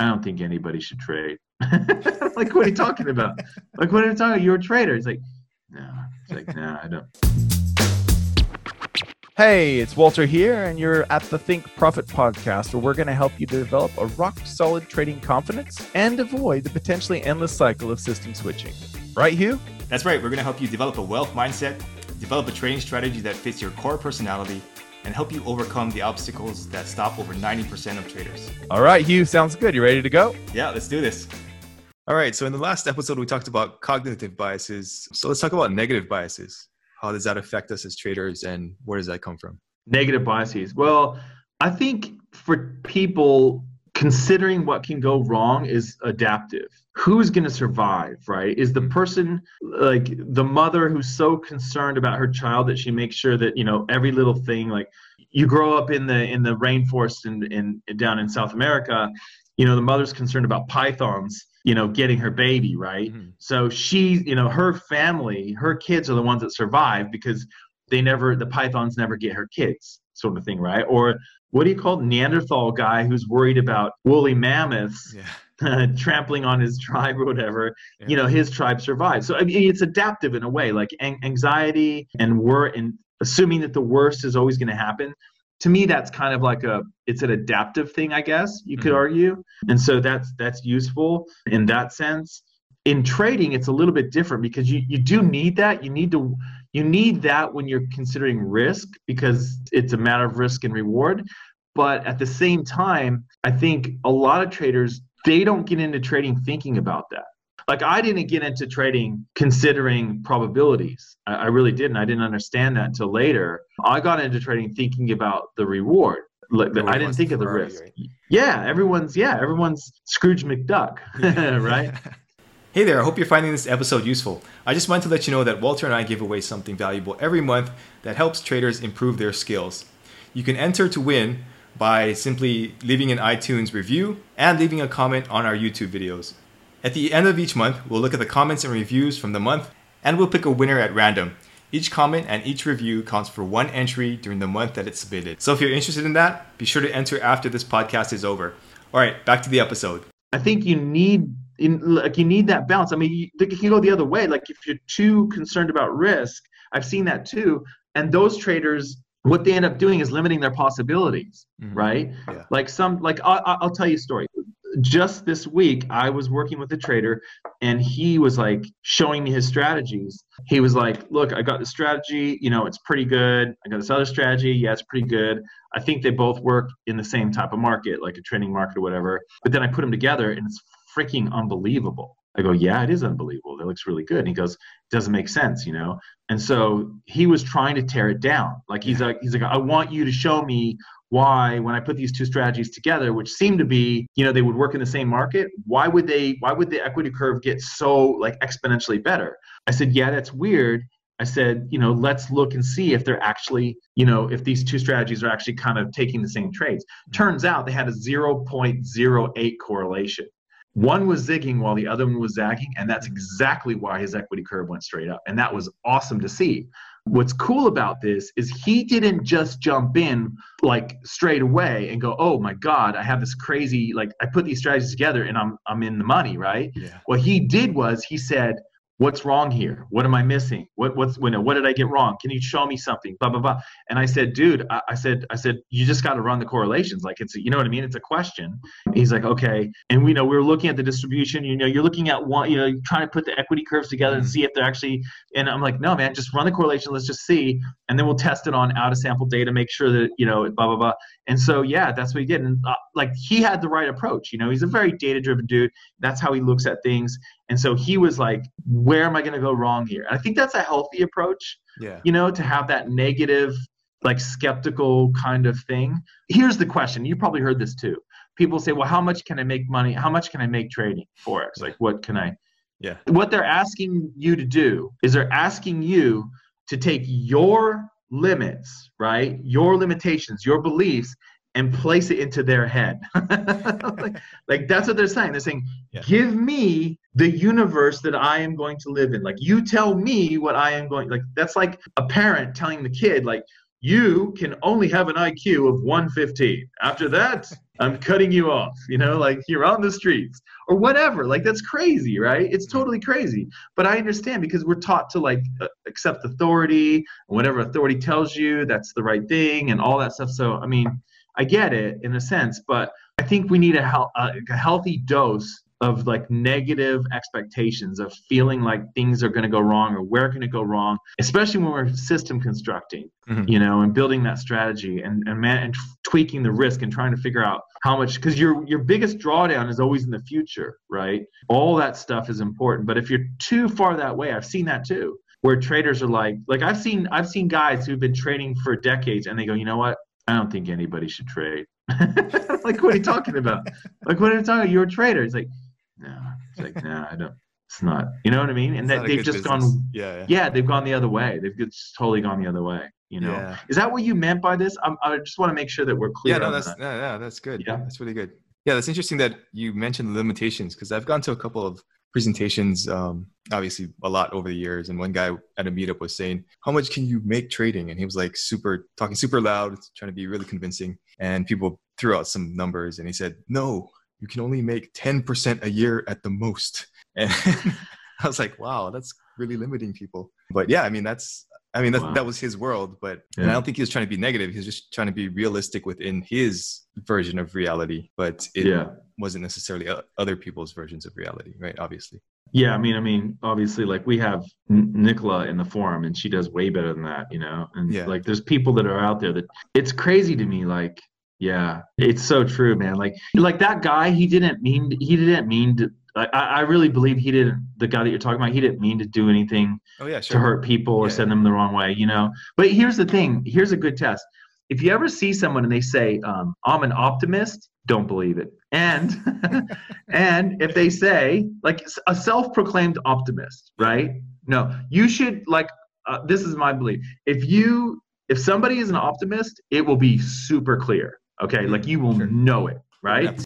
I don't think anybody should trade. like, what are you talking about? Like, what are you talking about? You're a trader. He's like, no. It's like, no, I don't. Hey, it's Walter here, and you're at the Think Profit podcast, where we're going to help you develop a rock solid trading confidence and avoid the potentially endless cycle of system switching. Right, Hugh? That's right. We're going to help you develop a wealth mindset, develop a trading strategy that fits your core personality, and help you overcome the obstacles that stop over 90% of traders. All right, Hugh, sounds good. You ready to go? Yeah, let's do this. All right. So in the last episode, we talked about cognitive biases. So let's talk about negative biases. How does that affect us as traders, and where does that come from? Negative biases. Well, I think for people considering what can go wrong is adaptive. Who's going to survive, right? Is the person like the mother who's so concerned about her child that she makes sure that, you know, every little thing like you grow up in the in the rainforest and in, in down in South America, you know, the mother's concerned about pythons you know getting her baby right mm-hmm. so she you know her family her kids are the ones that survive because they never the pythons never get her kids sort of thing right or what do you call it? neanderthal guy who's worried about woolly mammoths yeah. trampling on his tribe or whatever yeah. you know his tribe survives so i mean it's adaptive in a way like anxiety and worry and assuming that the worst is always going to happen to me that's kind of like a it's an adaptive thing i guess you could mm-hmm. argue and so that's that's useful in that sense in trading it's a little bit different because you, you do need that you need to you need that when you're considering risk because it's a matter of risk and reward but at the same time i think a lot of traders they don't get into trading thinking about that like I didn't get into trading considering probabilities. I, I really didn't. I didn't understand that until later. I got into trading thinking about the reward. Like I didn't think of the risk. Right? Yeah, everyone's yeah, everyone's Scrooge McDuck, right? Hey there, I hope you're finding this episode useful. I just wanted to let you know that Walter and I give away something valuable every month that helps traders improve their skills. You can enter to win by simply leaving an iTunes review and leaving a comment on our YouTube videos. At the end of each month, we'll look at the comments and reviews from the month, and we'll pick a winner at random. Each comment and each review counts for one entry during the month that it's submitted. So if you're interested in that, be sure to enter after this podcast is over. All right, back to the episode. I think you need in, like you need that balance. I mean, you, you can go the other way. Like if you're too concerned about risk, I've seen that too. And those traders, what they end up doing is limiting their possibilities, mm-hmm. right? Yeah. Like some, like I'll, I'll tell you a story just this week i was working with a trader and he was like showing me his strategies he was like look i got this strategy you know it's pretty good i got this other strategy yeah it's pretty good i think they both work in the same type of market like a training market or whatever but then i put them together and it's freaking unbelievable. I go yeah it is unbelievable. That looks really good. And he goes doesn't make sense you know? And so he was trying to tear it down. Like he's like he's like i want you to show me why when i put these two strategies together which seem to be you know they would work in the same market why would they why would the equity curve get so like exponentially better? I said yeah that's weird. I said you know let's look and see if they're actually you know if these two strategies are actually kind of taking the same trades. Turns out they had a 0.08 correlation one was zigging while the other one was zagging and that's exactly why his equity curve went straight up and that was awesome to see What's cool about this is he didn't just jump in like straight away and go, "Oh my god, I have this crazy like I put these strategies together and I'm I'm in the money, right?" Yeah. What he did was he said, what's wrong here? What am I missing? What what's when what did I get wrong? Can you show me something? Blah blah blah. And I said, dude, I, I said I said you just got to run the correlations. Like it's you know what I mean? It's a question. He's like, okay. And we know we are looking at the distribution. You know, you're looking at one. You know, trying to put the equity curves together and mm-hmm. see if they're actually. And I'm like, no, man, just run the correlation. Let's just see, and then we'll test it on out of sample data. Make sure that you know blah blah blah. And so yeah, that's what he did. And uh, like he had the right approach. You know, he's a very data driven dude. That's how he looks at things. And so he was like, where am I going to go wrong here? And I think that's a healthy approach, yeah. you know, to have that negative, like skeptical kind of thing. Here's the question. You probably heard this too. People say, well, how much can I make money? How much can I make trading Forex? Like, what can I? Yeah. What they're asking you to do is they're asking you to take your limits, right? Your limitations, your beliefs, and place it into their head. like, like, that's what they're saying. They're saying, yeah. give me the universe that I am going to live in. Like you tell me what I am going like that's like a parent telling the kid like you can only have an IQ of 115. After that, I'm cutting you off. You know, like you're on the streets or whatever. Like that's crazy, right? It's totally crazy. But I understand because we're taught to like uh, accept authority, and whatever authority tells you, that's the right thing, and all that stuff. So I mean, I get it in a sense, but I think we need a, hel- a, a healthy dose of like negative expectations of feeling like things are going to go wrong or where can it go wrong especially when we're system constructing Mhm. you know and building that strategy and and, man, and tweaking the risk and trying to figure out how much because your your biggest drawdown is always in the future right all that stuff is important but if you're too far that way i've seen that too where traders are like like i've seen i've seen guys who've been trading for decades and they go you know what i don't think anybody should trade like what are you talking about like what are you talking about you're a trader it's like no it's like no i don't it's not you know what i mean and It's that they've just business. gone Yeah, yeah. yeah they've gone the other way they've just totally gone the other way you know Yeah. is that what you meant by this I'm, i just want to make sure that we're clear Yeah, no, on that's that. yeah, yeah, that's good. Yeah. that's really good. Yeah, that's interesting that you mentioned limitations because I've gone to a couple of presentations, um, obviously a lot over the years, and one guy at a meetup was saying, "How much can you make trading?" And he was like super talking super loud, trying to be really convincing, and people threw out some numbers, and he said, "No, you can only make ten percent a year at the most." And I was like, "Wow, that's really limiting people." But yeah, I mean that's I mean, that, Wow. that was his world, but and I don't think he was trying to be negative. He was just trying to be realistic within his version of reality, but it yeah wasn't necessarily other people's versions of reality, right? Obviously. Yeah, I mean, I mean, obviously, like we have N- Nicola in the forum, and she does way better than that, you know. And Yeah. like, there's people that are out there that it's crazy to me. Like, yeah, it's so true, man. Like, like that guy, he didn't mean, he didn't mean to. I, I really believe he didn't. The guy that you're talking about, he didn't mean to do anything Oh yeah, to hurt people or Yeah. send them the wrong way, you know. But here's the thing. Here's a good test. If you ever see someone and they say, um, "I'm an optimist," don't believe it. And and if they say, like a self-proclaimed optimist, right? No, you should like. Uh, this is my belief. If you if somebody is an optimist, it will be super clear. Okay, like you will Sure. know it, right? Yeah.